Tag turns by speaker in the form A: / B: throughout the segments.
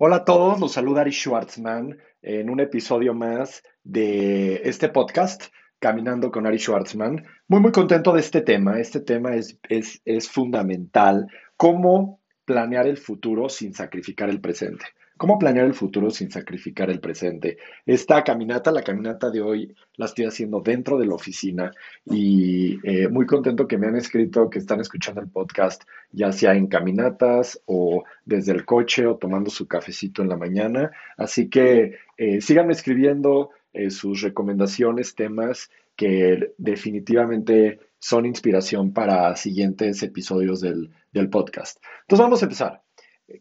A: Hola a todos, los saluda Ari Schwartzman en un episodio más de este podcast, Caminando con Ari Schwartzman. Muy, muy contento de este tema. Este tema es, es, es fundamental. ¿Cómo planear el futuro sin sacrificar el presente? ¿Cómo planear el futuro sin sacrificar el presente? Esta caminata, la caminata de hoy, la estoy haciendo dentro de la oficina y eh, muy contento que me han escrito que están escuchando el podcast, ya sea en caminatas o desde el coche o tomando su cafecito en la mañana. Así que eh, síganme escribiendo eh, sus recomendaciones, temas que definitivamente son inspiración para siguientes episodios del, del podcast. Entonces vamos a empezar.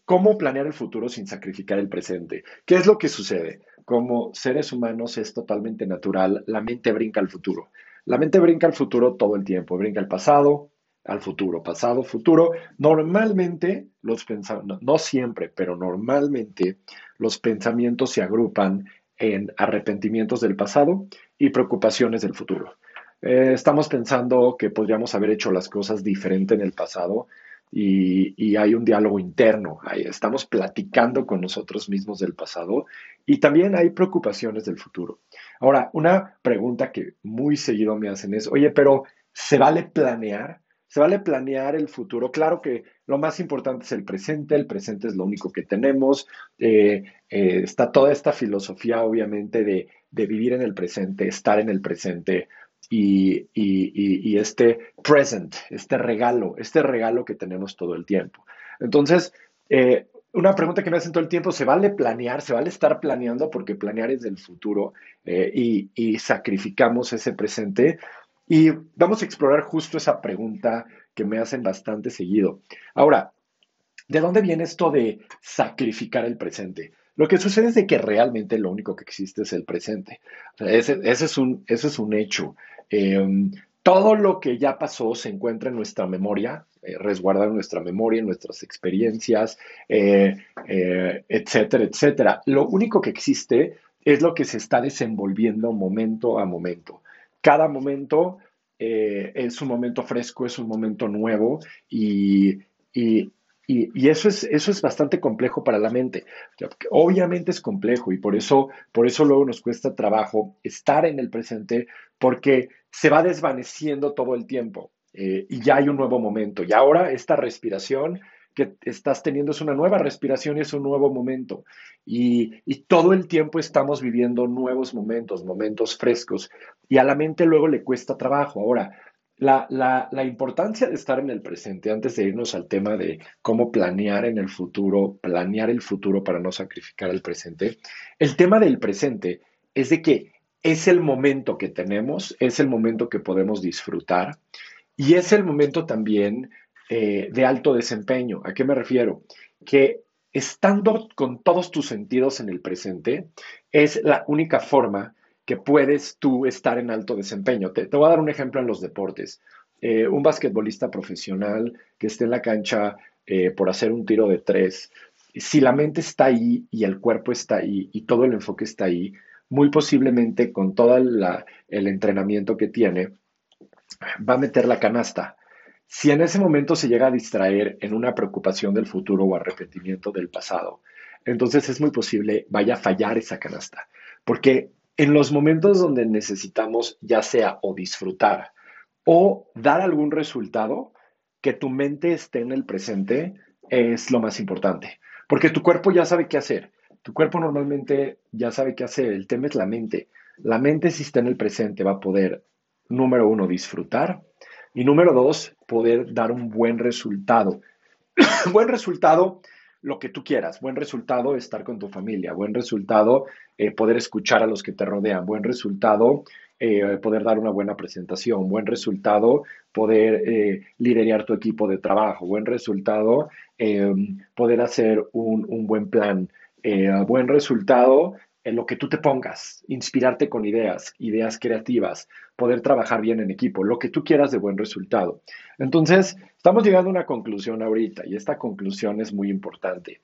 A: ¿Cómo planear el futuro sin sacrificar el presente? ¿Qué es lo que sucede? Como seres humanos es totalmente natural, la mente brinca al futuro. La mente brinca al futuro todo el tiempo, brinca al pasado, al futuro, pasado, futuro. Normalmente los pensamientos, no siempre, pero normalmente los pensamientos se agrupan en arrepentimientos del pasado y preocupaciones del futuro. Eh, estamos pensando que podríamos haber hecho las cosas diferente en el pasado y, hay un diálogo interno, ahí estamos platicando con nosotros mismos del pasado y también hay preocupaciones del futuro. Ahora, una pregunta que muy seguido me hacen es, oye, pero ¿se vale planear? ¿Se vale planear el futuro? Claro que lo más importante es el presente, el presente es lo único que tenemos. Eh, eh, está toda esta filosofía, obviamente, de, vivir en el presente, estar en el presente, y, este present, este regalo, este regalo que tenemos todo el tiempo. Entonces, eh, una pregunta que me hacen todo el tiempo, ¿se vale planear? ¿Se vale estar planeando? Porque planear es del futuro eh, y, sacrificamos ese presente. Y vamos a explorar justo esa pregunta que me hacen bastante seguido. Ahora, ¿de dónde viene esto de sacrificar el presente? Lo que sucede es de que realmente lo único que existe es el presente. ese, es un, ese es un hecho. Em, todo lo que ya pasó se encuentra en nuestra memoria, eh, resguardado en nuestra memoria, en nuestras experiencias, eh, eh, etcétera, etcétera. Lo único que existe es lo que se está desenvolviendo momento a momento. Cada momento es un momento fresco, es un momento nuevo y, eso, es, eso es bastante complejo para la mente. Obviamente es complejo y por eso, por eso luego nos cuesta trabajo estar en el presente porque se va desvaneciendo todo el tiempo eh, y ya hay un nuevo momento. Y ahora esta respiración que estás teniendo es una nueva respiración y es un nuevo momento. Y, y, todo el tiempo estamos viviendo nuevos momentos, momentos frescos. Y a la mente luego le cuesta trabajo. Ahora, la, importancia de estar en el presente, antes de irnos al tema de cómo planear en el futuro, planear el futuro para no sacrificar el presente, el tema del presente es de que es el momento que tenemos, es el momento que podemos disfrutar y es el momento también eh, de alto desempeño. ¿A qué me refiero? Que estando con todos tus sentidos en el presente es la única forma que puedes tú estar en alto desempeño. Te, voy a dar un ejemplo en los deportes. Eh, un basquetbolista profesional que esté en la cancha eh, por hacer un tiro de tres, si la mente está ahí y el cuerpo está ahí y todo el enfoque está ahí, muy posiblemente con todo el entrenamiento que tiene, va a meter la canasta. Si en ese momento se llega a distraer en una preocupación del futuro o arrepentimiento del pasado, entonces es muy posible vaya a fallar esa canasta. Porque en los momentos donde necesitamos ya sea o disfrutar o dar algún resultado, que tu mente esté en el presente es lo más importante, porque tu cuerpo ya sabe qué hacer. Tu cuerpo normalmente ya sabe qué hacer, el tema es la mente. La mente si está en el presente va a poder, número uno, disfrutar y número dos, poder dar un buen resultado. buen resultado lo que tú quieras. Buen resultado, estar con tu familia. Buen resultado, eh, poder escuchar a los que te rodean. Buen resultado, eh, poder dar una buena presentación. Buen resultado, poder eh, liderar tu equipo de trabajo. Buen resultado, poder hacer un, un buen plan. buen resultado, en lo que tú te pongas, inspirarte con ideas, ideas creativas, poder trabajar bien en equipo, lo que tú quieras de buen resultado. Entonces, estamos llegando a una conclusión ahorita y esta conclusión es muy importante.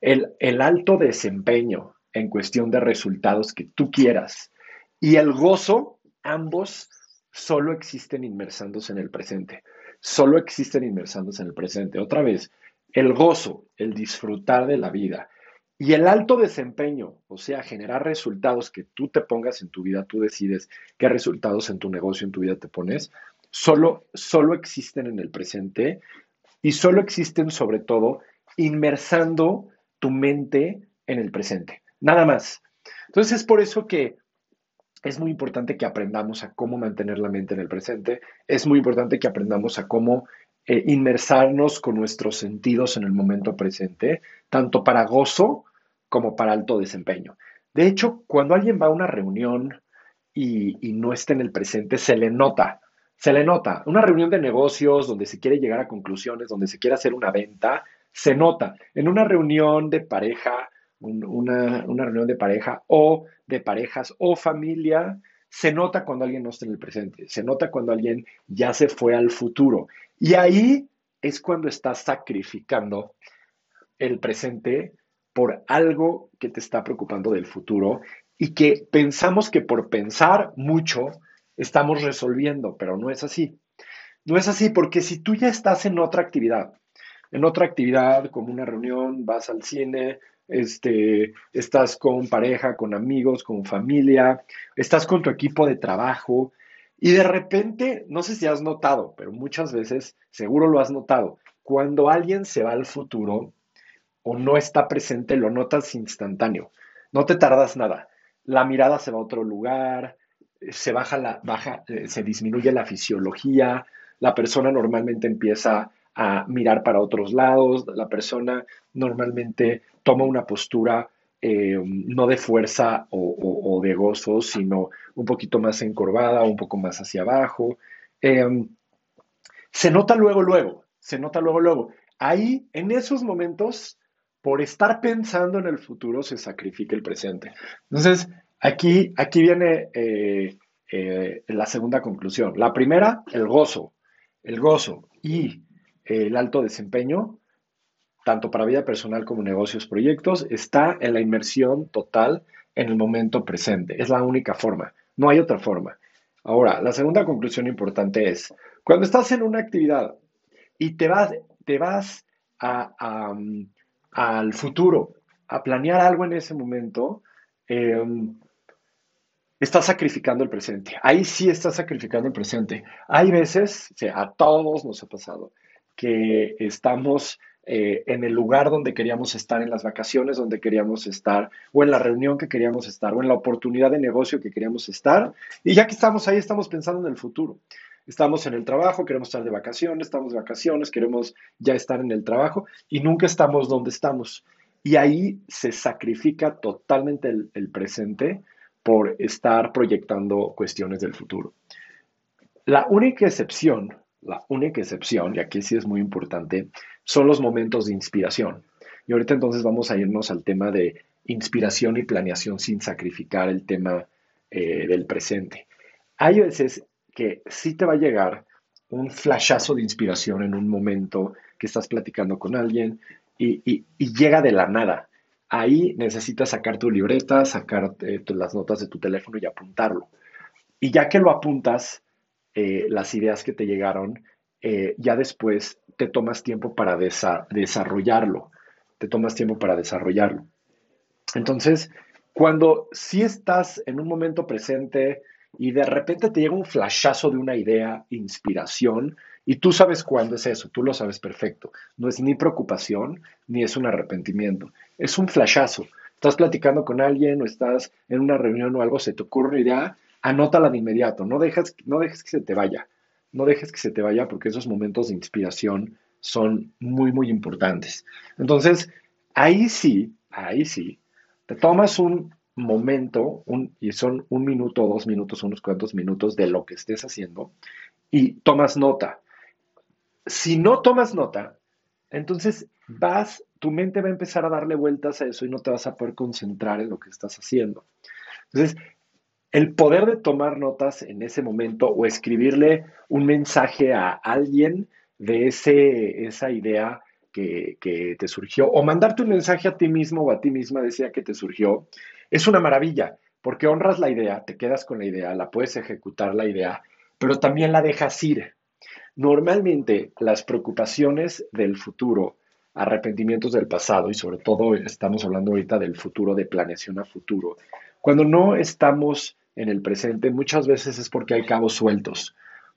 A: El, el alto desempeño en cuestión de resultados que tú quieras y el gozo, ambos solo existen inmersándose en el presente. Solo existen inmersándose en el presente. Otra vez, el gozo, el disfrutar de la vida, Y el alto desempeño, o sea, generar resultados que tú te pongas en tu vida, tú decides qué resultados en tu negocio, en tu vida te pones, solo, solo existen en el presente y solo existen sobre todo inmersando tu mente en el presente. Nada más. Entonces es por eso que es muy importante que aprendamos a cómo mantener la mente en el presente. Es muy importante que aprendamos a cómo eh, inmersarnos con nuestros sentidos en el momento presente, tanto para gozo como para alto desempeño. De hecho, cuando alguien va a una reunión y, y no está en el presente, se le nota, se le nota. Una reunión de negocios donde se quiere llegar a conclusiones, donde se quiere hacer una venta, se nota. En una reunión de pareja, una, reunión de pareja o de parejas o familia, se nota cuando alguien no está en el presente, se nota cuando alguien ya se fue al futuro. Y ahí es cuando estás sacrificando el presente por algo que te está preocupando del futuro y que pensamos que por pensar mucho estamos resolviendo, pero no es así. No es así porque si tú ya estás en otra actividad, en otra actividad como una reunión, vas al cine, este, estás con pareja, con amigos, con familia, estás con tu equipo de trabajo y de repente, no sé si has notado, pero muchas veces seguro lo has notado, cuando alguien se va al futuro o no está presente, lo notas instantáneo, no te tardas nada, la mirada se va a otro lugar, se baja la, baja, eh, se disminuye la fisiología, la persona normalmente empieza a mirar para otros lados, la persona normalmente toma una postura eh, no de fuerza o, de gozo, sino un poquito más encorvada, un poco más hacia abajo. Em, se nota luego, luego, se nota luego, luego. Ahí, en esos momentos, por estar pensando en el futuro, se sacrifica el presente. Entonces, aquí, aquí viene eh, eh, la segunda conclusión. La primera, el gozo. El gozo. Y el alto desempeño, tanto para vida personal como negocios, proyectos, está en la inmersión total en el momento presente. Es la única forma, no hay otra forma. Ahora, la segunda conclusión importante es, cuando estás en una actividad y te vas, te vas al futuro, a planear algo en ese momento, em, estás sacrificando el presente. Ahí sí estás sacrificando el presente. Hay veces, a todos nos ha pasado, que estamos eh, en el lugar donde queríamos estar, en las vacaciones donde queríamos estar, o en la reunión que queríamos estar, o en la oportunidad de negocio que queríamos estar. Y ya que estamos ahí, estamos pensando en el futuro. Estamos en el trabajo, queremos estar de vacaciones, estamos de vacaciones, queremos ya estar en el trabajo y nunca estamos donde estamos. Y ahí se sacrifica totalmente el presente por estar proyectando cuestiones del futuro. La única excepción la única excepción, y aquí sí es muy importante, son los momentos de inspiración. Y ahorita entonces vamos a irnos al tema de inspiración y planeación sin sacrificar el tema eh, del presente. Hay veces que sí te va a llegar un flashazo de inspiración en un momento que estás platicando con alguien y, llega de la nada. Ahí necesitas sacar tu libreta, sacar eh, las notas de tu teléfono y apuntarlo. Y ya que lo apuntas, eh, las ideas que te llegaron, eh, ya después te tomas tiempo para desarrollarlo, te tomas tiempo para desarrollarlo. Entonces, cuando si estás en un momento presente y de repente te llega un flashazo de una idea, inspiración, y tú sabes cuándo es eso, tú lo sabes perfecto. No es ni preocupación ni es un arrepentimiento, es un flashazo. Estás platicando con alguien o estás en una reunión o algo, se te ocurre una idea anótala de inmediato, no dejes, no dejes que se te vaya, no dejes que se te vaya porque esos momentos de inspiración son muy, muy importantes. Entonces, ahí sí, ahí sí, te tomas un momento, un, y son un minuto, dos minutos, unos cuantos minutos de lo que estés haciendo, y tomas nota. Si no tomas nota, entonces vas, tu mente va a empezar a darle vueltas a eso y no te vas a poder concentrar en lo que estás haciendo. Entonces, el poder de tomar notas en ese momento o escribirle un mensaje a alguien de ese, esa idea que, te surgió, o mandarte un mensaje a ti mismo o a ti misma decía que te surgió, es una maravilla, porque honras la idea, te quedas con la idea, la puedes ejecutar la idea, pero también la dejas ir. Normalmente las preocupaciones del futuro arrepentimientos del pasado y sobre todo estamos hablando ahorita del futuro, de planeación a futuro. Cuando no estamos en el presente, muchas veces es porque hay cabos sueltos.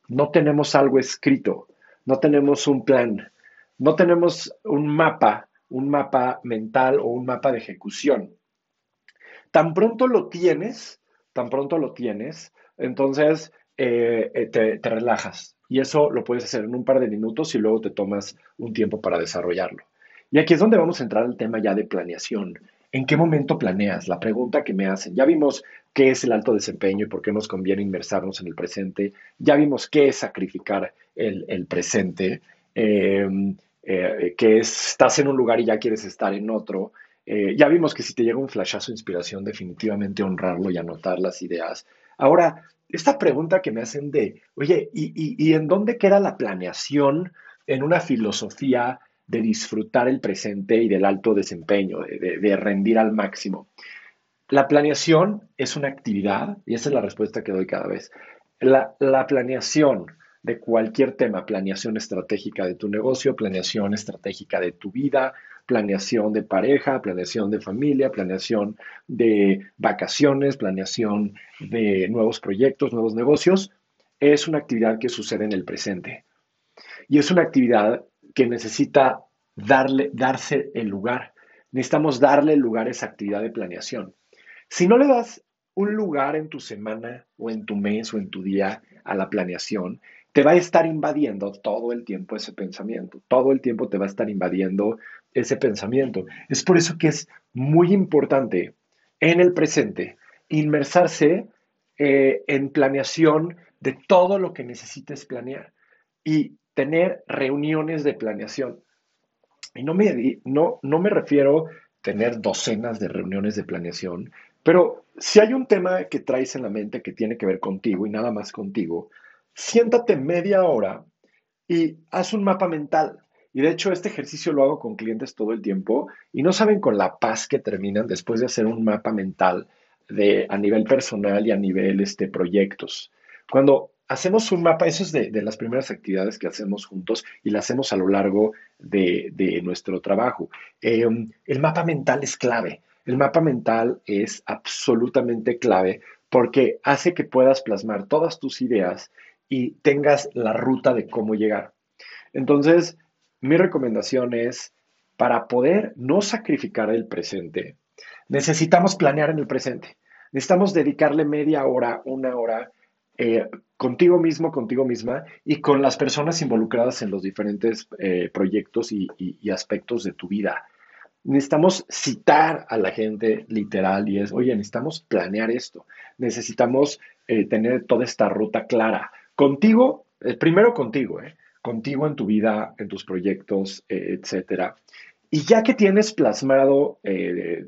A: No tenemos algo escrito, no tenemos un plan, no tenemos un mapa, un mapa mental o un mapa de ejecución. Tan pronto lo tienes, tan pronto lo tienes, entonces eh, eh, te, te relajas. Y eso lo puedes hacer en un par de minutos y luego te tomas un tiempo para desarrollarlo. Y aquí es donde vamos a entrar al tema ya de planeación. ¿En qué momento planeas? La pregunta que me hacen. Ya vimos qué es el alto desempeño y por qué nos conviene inmersarnos en el presente. Ya vimos qué es sacrificar el, presente, em, eh, que es, estás en un lugar y ya quieres estar en otro. Eh, ya vimos que si te llega un flashazo de inspiración, definitivamente honrarlo y anotar las ideas. Ahora, esta pregunta que me hacen de, oye, ¿y, en dónde queda la planeación en una filosofía de disfrutar el presente y del alto desempeño, de, rendir al máximo? La planeación es una actividad, y esa es la respuesta que doy cada vez. La, la planeación de cualquier tema, planeación estratégica de tu negocio, planeación estratégica de tu vida, planeación de pareja, planeación de familia, planeación de vacaciones, planeación de nuevos proyectos, nuevos negocios, es una actividad que sucede en el presente. Y es una actividad que necesita darle, darse el lugar. Necesitamos darle lugar a esa actividad de planeación. Si no le das un lugar en tu semana o en tu mes o en tu día a la planeación, te va a estar invadiendo todo el tiempo ese pensamiento. Todo el tiempo te va a estar invadiendo ese pensamiento. Es por eso que es muy importante en el presente inmersarse eh, en planeación de todo lo que necesites planear y tener reuniones de planeación. Y no me, no, no me refiero a tener docenas de reuniones de planeación, pero si hay un tema que traes en la mente que tiene que ver contigo y nada más contigo, siéntate media hora y haz un mapa mental. Y de hecho, este ejercicio lo hago con clientes todo el tiempo y no saben con la paz que terminan después de hacer un mapa mental de, a nivel personal y a nivel este, proyectos. Cuando hacemos un mapa, eso es de, las primeras actividades que hacemos juntos y la hacemos a lo largo de, nuestro trabajo. Em, el mapa mental es clave. El mapa mental es absolutamente clave porque hace que puedas plasmar todas tus ideas y tengas la ruta de cómo llegar. Entonces, mi recomendación es, para poder no sacrificar el presente, necesitamos planear en el presente. Necesitamos dedicarle media hora, una hora eh, contigo mismo, contigo misma y con las personas involucradas en los diferentes eh, proyectos y, aspectos de tu vida. Necesitamos citar a la gente literal y es, oye, necesitamos planear esto, necesitamos eh, tener toda esta ruta clara. Contigo, primero contigo, contigo en tu vida, en tus proyectos, etcétera. Y ya que tienes plasmado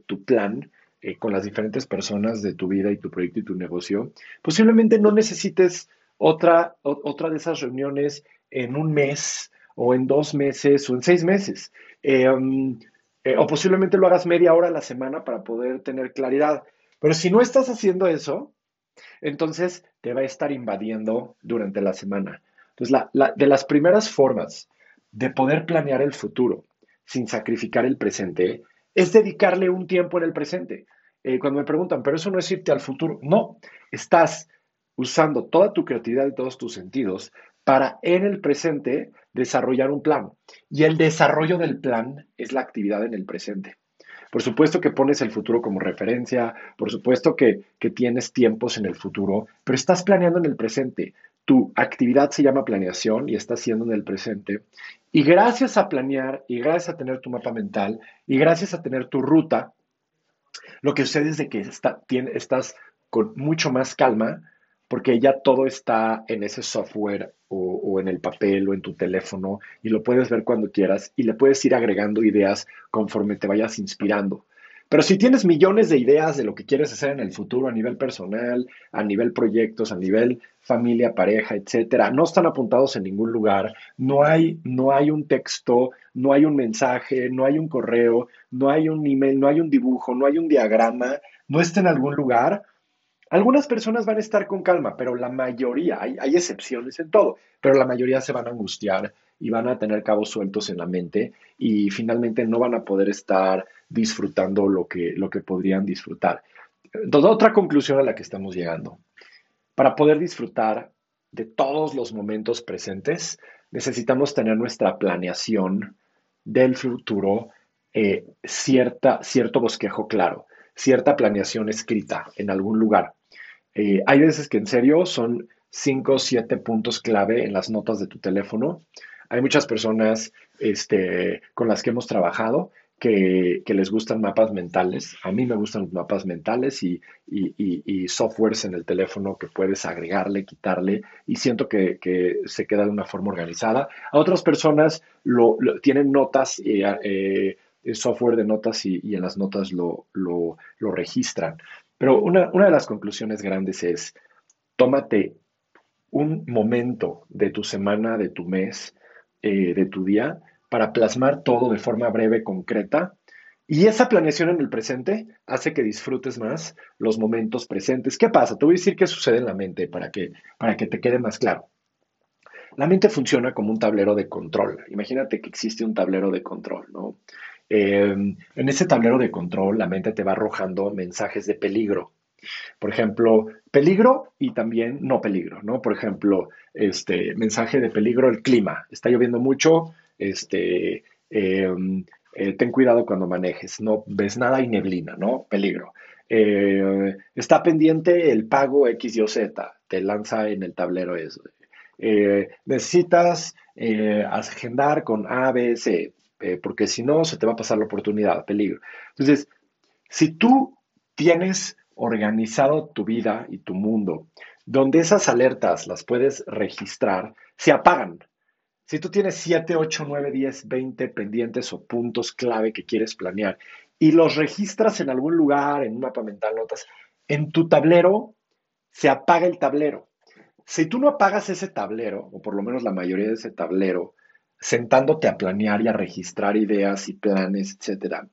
A: tu plan, eh, con las diferentes personas de tu vida y tu proyecto y tu negocio, posiblemente no necesites otra, otra de esas reuniones en un mes o en dos meses o en seis meses. Eh, um, eh, o posiblemente lo hagas media hora a la semana para poder tener claridad. Pero si no estás haciendo eso, entonces te va a estar invadiendo durante la semana. Entonces, de las primeras formas de poder planear el futuro sin sacrificar el presente es dedicarle un tiempo en el presente. Eh, cuando me preguntan, pero eso no es irte al futuro. No, estás usando toda tu creatividad y todos tus sentidos para en el presente desarrollar un plan. Y el desarrollo del plan es la actividad en el presente. Por supuesto que pones el futuro como referencia, por supuesto que, que, tienes tiempos en el futuro, pero estás planeando en el presente. Tu actividad se llama planeación y estás siendo en el presente. Y gracias a planear y gracias a tener tu mapa mental y gracias a tener tu ruta, lo que sucede es de que estás con mucho más calma porque ya todo está en ese software o, o, en el papel o en tu teléfono y lo puedes ver cuando quieras y le puedes ir agregando ideas conforme te vayas inspirando. Pero si tienes millones de ideas de lo que quieres hacer en el futuro a nivel personal, a nivel proyectos, a nivel familia, pareja, etcétera, no están apuntados en ningún lugar, no hay, no hay un texto, no hay un mensaje, no hay un correo, no hay un email, no hay un dibujo, no hay un diagrama, no está en algún lugar, algunas personas van a estar con calma, pero la mayoría, hay, hay, excepciones en todo, pero la mayoría se van a angustiar y van a tener cabos sueltos en la mente y finalmente no van a poder estar disfrutando lo que, lo que podrían disfrutar. Entonces, otra conclusión a la que estamos llegando. Para poder disfrutar de todos los momentos presentes, necesitamos tener nuestra planeación del futuro, eh, cierta, cierto bosquejo claro, cierta planeación escrita en algún lugar. Eh, hay veces que en serio son cinco o siete puntos clave en las notas de tu teléfono. Hay muchas personas este, con las que hemos trabajado que, les gustan mapas mentales. A mí me gustan los mapas mentales y, y, softwares en el teléfono que puedes agregarle, quitarle y siento que, se queda de una forma organizada. A otras personas lo, tienen notas, eh, software de notas y, en las notas lo, lo, registran. Pero una, una de las conclusiones grandes es, tómate un momento de tu semana, de tu mes, eh, de tu día, para plasmar todo de forma breve, concreta. Y esa planeación en el presente hace que disfrutes más los momentos presentes. ¿Qué pasa? Te voy a decir qué sucede en la mente para que, para que te quede más claro. La mente funciona como un tablero de control. Imagínate que existe un tablero de control, ¿no? Eh, en ese tablero de control, la mente te va arrojando mensajes de peligro. Por ejemplo, peligro y también no peligro, ¿no? Por ejemplo, este mensaje de peligro, el clima. Está lloviendo mucho, este, em, eh, ten cuidado cuando manejes, no ves nada y neblina, ¿no? Peligro. Eh, está pendiente el pago X, Y Z, te lanza en el tablero eso. Eh, necesitas agendar con A, B, C, porque si no, se te va a pasar la oportunidad, peligro. Entonces, si tú tienes organizado tu vida y tu mundo, donde esas alertas las puedes registrar, se apagan. Si tú tienes 7, 8, 9, 10, 20 pendientes o puntos clave que quieres planear y los registras en algún lugar, en un mapa mental, notas, en tu tablero se apaga el tablero. Si tú no apagas ese tablero, o por lo menos la mayoría de ese tablero, sentándote a planear y a registrar ideas y planes, etc.,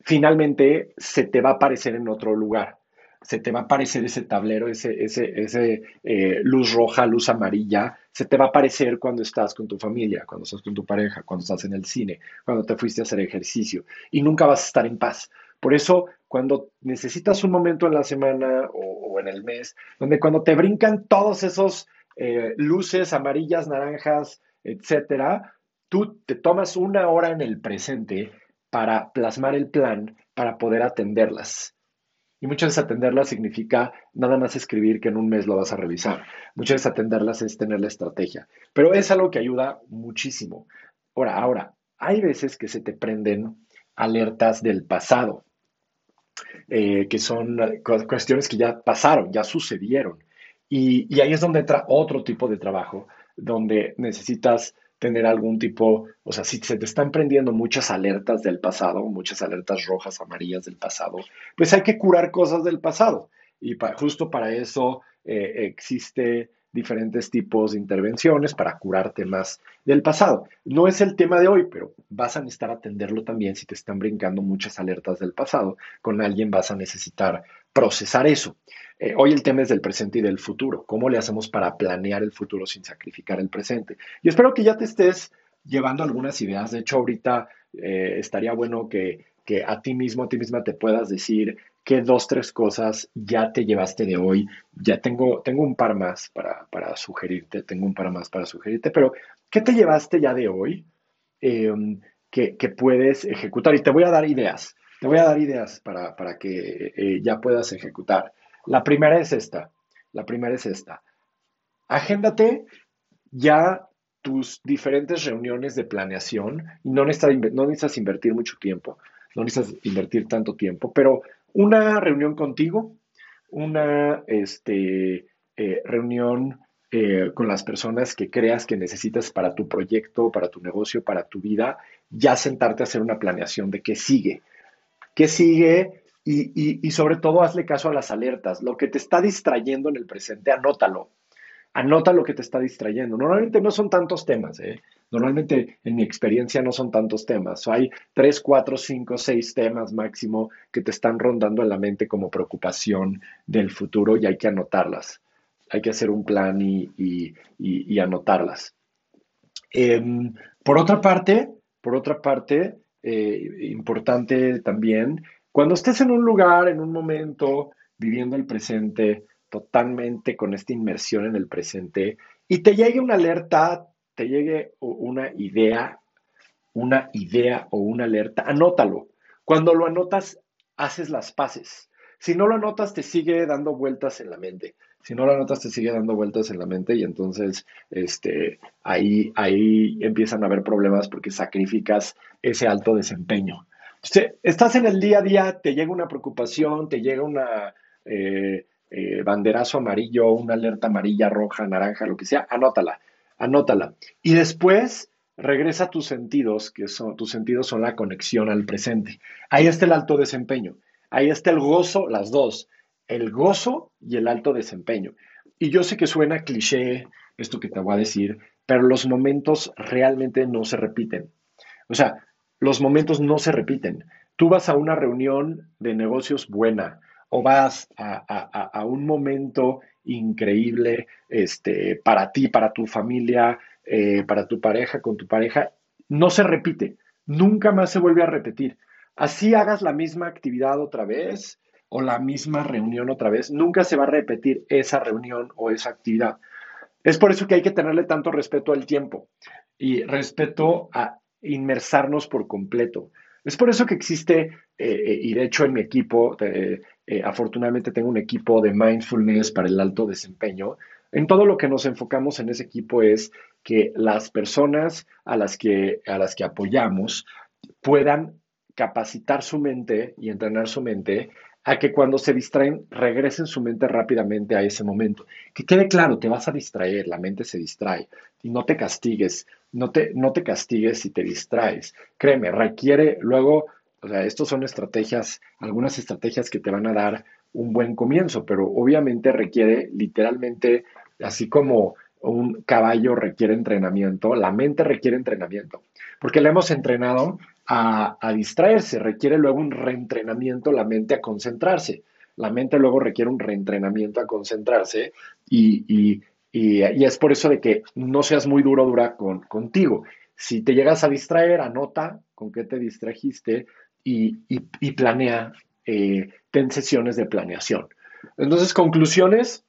A: finalmente se te va a aparecer en otro lugar. Se te va a aparecer ese tablero, ese, ese, ese eh, luz roja, luz amarilla, se te va a aparecer cuando estás con tu familia, cuando estás con tu pareja, cuando estás en el cine, cuando te fuiste a hacer ejercicio y nunca vas a estar en paz. Por eso, cuando necesitas un momento en la semana o, en el mes, donde cuando te brincan todos esos eh, luces amarillas, naranjas, etcétera, tú te tomas una hora en el presente para plasmar el plan para poder atenderlas. Y muchas veces atenderlas significa nada más escribir que en un mes lo vas a revisar. Muchas veces atenderlas es tener la estrategia. Pero es algo que ayuda muchísimo. Ahora, ahora, hay veces que se te prenden alertas del pasado, eh, que son cuestiones que ya pasaron, ya sucedieron. Y, ahí es donde entra otro tipo de trabajo, donde necesitas tener algún tipo, o sea, si se te están prendiendo muchas alertas del pasado, muchas alertas rojas, amarillas del pasado, pues hay que curar cosas del pasado. Y justo para eso eh, existe diferentes tipos de intervenciones para curar temas del pasado. No es el tema de hoy, pero vas a necesitar atenderlo también si te están brincando muchas alertas del pasado. Con alguien vas a necesitar procesar eso. Eh, hoy el tema es del presente y del futuro. ¿Cómo le hacemos para planear el futuro sin sacrificar el presente? Y espero que ya te estés llevando algunas ideas. De hecho, ahorita eh, estaría bueno que, que a ti mismo, a ti misma te puedas decir qué dos, tres cosas ya te llevaste de hoy. Ya tengo, tengo un par más para, para sugerirte, tengo un par más para sugerirte, pero ¿qué te llevaste ya de hoy em, que, que, puedes ejecutar? Y te voy a dar ideas, te voy a dar ideas para, para que eh, ya puedas ejecutar. La primera es esta. La primera es esta. Agéndate ya tus diferentes reuniones de planeación no necesitas, no necesitas invertir mucho tiempo, no necesitas invertir tanto tiempo, pero una reunión contigo, una este, eh, reunión eh, con las personas que creas que necesitas para tu proyecto, para tu negocio, para tu vida, ya sentarte a hacer una planeación de qué sigue. ¿Qué sigue? Y, sobre todo hazle caso a las alertas. Lo que te está distrayendo en el presente, anótalo. Anota lo que te está distrayendo. Normalmente no son tantos temas. ¿eh? Normalmente en mi experiencia no son tantos temas. hay tres, cuatro, cinco, seis temas máximo que te están rondando en la mente como preocupación del futuro y hay que anotarlas. Hay que hacer un plan y, y anotarlas. Em, por otra parte, por otra parte, eh, importante también, cuando estés en un lugar, en un momento, viviendo el presente, totalmente con esta inmersión en el presente, y te llegue una alerta, te llegue una idea, una idea o una alerta, anótalo. Cuando lo anotas, haces las paces. Si no lo anotas, te sigue dando vueltas en la mente. Si no lo anotas, te sigue dando vueltas en la mente y entonces este, ahí, ahí empiezan a haber problemas porque sacrificas ese alto desempeño. estás en el día a día, te llega una preocupación, te llega una eh, eh, banderazo amarillo, una alerta amarilla, roja, naranja, lo que sea, anótala, anótala. Y después regresa a tus sentidos, que son, tus sentidos son la conexión al presente. Ahí está el alto desempeño. Ahí está el gozo, las dos, el gozo y el alto desempeño. Y yo sé que suena cliché esto que te voy a decir, pero los momentos realmente no se repiten. O sea, los momentos no se repiten. Tú vas a una reunión de negocios buena o vas a, un momento increíble este, para ti, para tu familia, eh, para tu pareja, con tu pareja, no se repite. Nunca más se vuelve a repetir. Así hagas la misma actividad otra vez o la misma reunión otra vez, nunca se va a repetir esa reunión o esa actividad. Es por eso que hay que tenerle tanto respeto al tiempo y respeto a inmersarnos por completo. Es por eso que existe, eh, eh, y de hecho en mi equipo, eh, afortunadamente tengo un equipo de mindfulness para el alto desempeño. En todo lo que nos enfocamos en ese equipo es que las personas a las que, a las que apoyamos puedan capacitar su mente y entrenar su mente a que cuando se distraen regresen su mente rápidamente a ese momento. Que quede claro, te vas a distraer, la mente se distrae y no te castigues, no te, no te castigues si te distraes. Créeme, requiere luego, o sea, estos son estrategias, algunas estrategias que te van a dar un buen comienzo, pero obviamente requiere literalmente, así como un caballo requiere entrenamiento, la mente requiere entrenamiento, porque la hemos entrenado a, distraerse, requiere luego un reentrenamiento la mente a concentrarse. La mente luego requiere un reentrenamiento a concentrarse y, es por eso de que no seas muy duro dura con, contigo. Si te llegas a distraer, anota con qué te distrajiste y, planea, eh, ten sesiones de planeación. Entonces, conclusiones,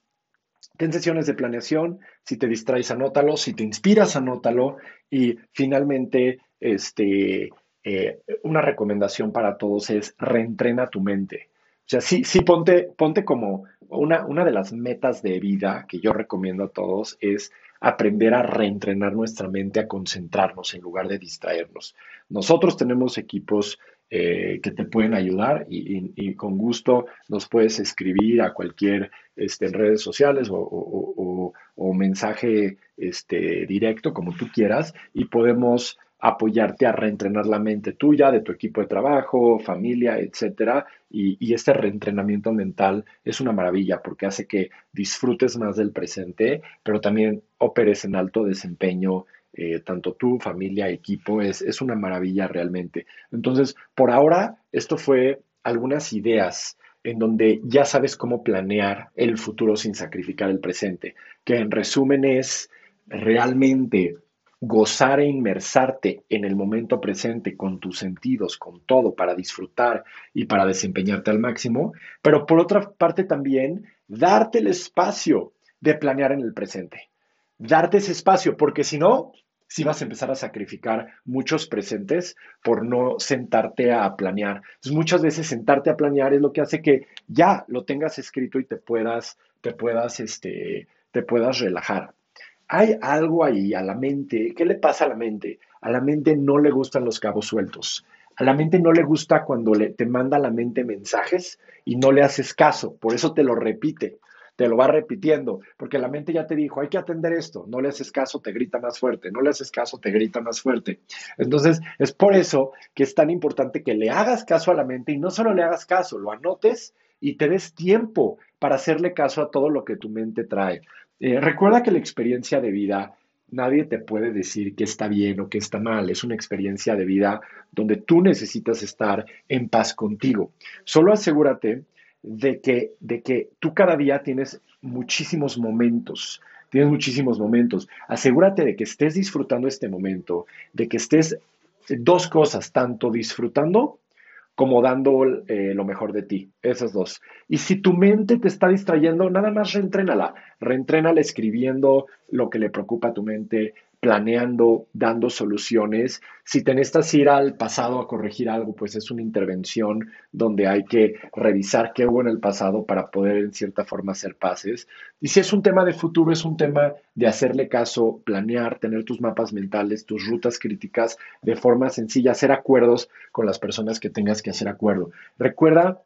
A: ten sesiones de planeación, si te distraes, anótalo, si te inspiras, anótalo y finalmente, este, eh, una recomendación para todos es reentrena tu mente. O sea, sí, sí, ponte, ponte como una, una de las metas de vida que yo recomiendo a todos es aprender a reentrenar nuestra mente, a concentrarnos en lugar de distraernos. Nosotros tenemos equipos eh, que te pueden ayudar y, con gusto nos puedes escribir a cualquier este, en redes sociales o, o mensaje este, directo, como tú quieras, y podemos apoyarte a reentrenar la mente tuya, de tu equipo de trabajo, familia, etcétera. Y, este reentrenamiento mental es una maravilla porque hace que disfrutes más del presente, pero también operes en alto desempeño, eh, tanto tú, familia, equipo. Es, es una maravilla realmente. Entonces, por ahora, esto fue algunas ideas en donde ya sabes cómo planear el futuro sin sacrificar el presente, que en resumen es realmente gozar e inmersarte en el momento presente con tus sentidos, con todo, para disfrutar y para desempeñarte al máximo, pero por otra parte también darte el espacio de planear en el presente. Darte ese espacio, porque si no, si vas a empezar a sacrificar muchos presentes por no sentarte a planear. Entonces, muchas veces sentarte a planear es lo que hace que ya lo tengas escrito y te puedas, te puedas, este, te puedas relajar hay algo ahí a la mente. ¿Qué le pasa a la mente? A la mente no le gustan los cabos sueltos. A la mente no le gusta cuando le, te manda la mente mensajes y no le haces caso. Por eso te lo repite, te lo va repitiendo, porque la mente ya te dijo, hay que atender esto. No le haces caso, te grita más fuerte. No le haces caso, te grita más fuerte. Entonces, es por eso que es tan importante que le hagas caso a la mente y no solo le hagas caso, lo anotes y te des tiempo para hacerle caso a todo lo que tu mente trae. Eh, recuerda que la experiencia de vida, nadie te puede decir que está bien o que está mal. Es una experiencia de vida donde tú necesitas estar en paz contigo. Solo asegúrate de que, de que tú cada día tienes muchísimos momentos tienes muchísimos momentos. Asegúrate de que estés disfrutando este momento, de que estés dos cosas, tanto disfrutando como dando eh, lo mejor de ti, esas dos. Y si tu mente te está distrayendo, nada más reentrénala, reentrénala escribiendo lo que le preocupa a tu mente, planeando, dando soluciones. Si te necesitas ir al pasado a corregir algo, pues es una intervención donde hay que revisar qué hubo en el pasado para poder en cierta forma hacer paces. Y si es un tema de futuro, es un tema de hacerle caso, planear, tener tus mapas mentales, tus rutas críticas de forma sencilla, hacer acuerdos con las personas que tengas que hacer acuerdo. Recuerda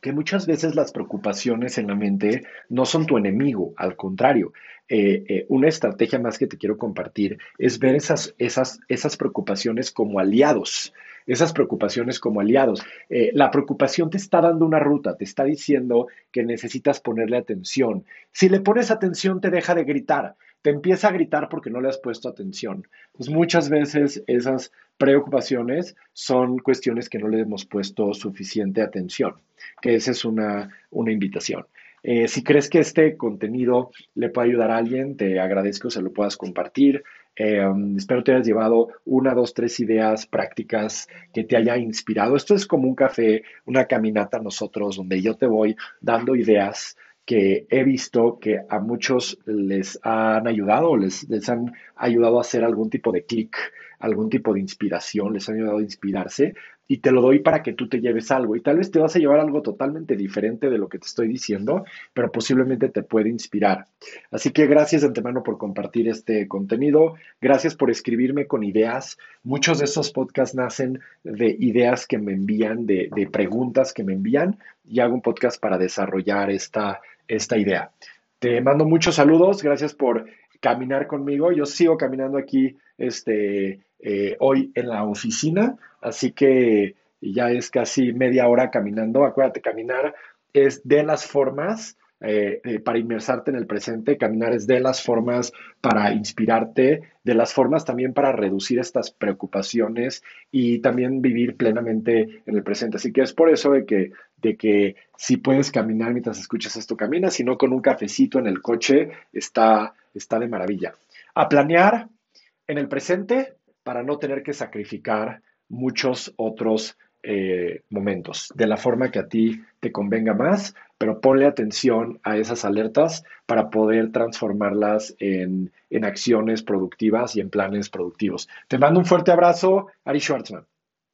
A: que muchas veces las preocupaciones en la mente no son tu enemigo, al contrario. Eh, eh, una estrategia más que te quiero compartir es ver esas, esas, esas preocupaciones como aliados, esas preocupaciones como aliados. Eh, la preocupación te está dando una ruta, te está diciendo que necesitas ponerle atención. Si le pones atención, te deja de gritar te empieza a gritar porque no le has puesto atención. Pues muchas veces esas preocupaciones son cuestiones que no le hemos puesto suficiente atención, que esa es una, una invitación. Eh, si crees que este contenido le puede ayudar a alguien, te agradezco se lo puedas compartir. Eh, espero te hayas llevado una, dos, tres ideas prácticas que te haya inspirado. Esto es como un café, una caminata nosotros, donde yo te voy dando ideas que he visto que a muchos les han ayudado, les, les han ayudado a hacer algún tipo de clic, algún tipo de inspiración, les han ayudado a inspirarse y te lo doy para que tú te lleves algo. Y tal vez te vas a llevar algo totalmente diferente de lo que te estoy diciendo, pero posiblemente te puede inspirar. Así que gracias de antemano por compartir este contenido. Gracias por escribirme con ideas. Muchos de estos podcasts nacen de ideas que me envían, de, de preguntas que me envían y hago un podcast para desarrollar esta, esta idea. Te mando muchos saludos. Gracias por caminar conmigo. Yo sigo caminando aquí este, eh, hoy en la oficina, así que ya es casi media hora caminando. Acuérdate, caminar es de las formas eh, eh, para inmersarte en el presente, caminar es de las formas para inspirarte, de las formas también para reducir estas preocupaciones y también vivir plenamente en el presente. Así que es por eso de que, de que si puedes caminar mientras escuchas esto, camina, si no con un cafecito en el coche, está, está de maravilla. A planear en el presente para no tener que sacrificar muchos otros eh, momentos, de la forma que a ti te convenga más, pero ponle atención a esas alertas para poder transformarlas en, en acciones productivas y en planes productivos. Te mando un fuerte abrazo, Ari Schwartzman.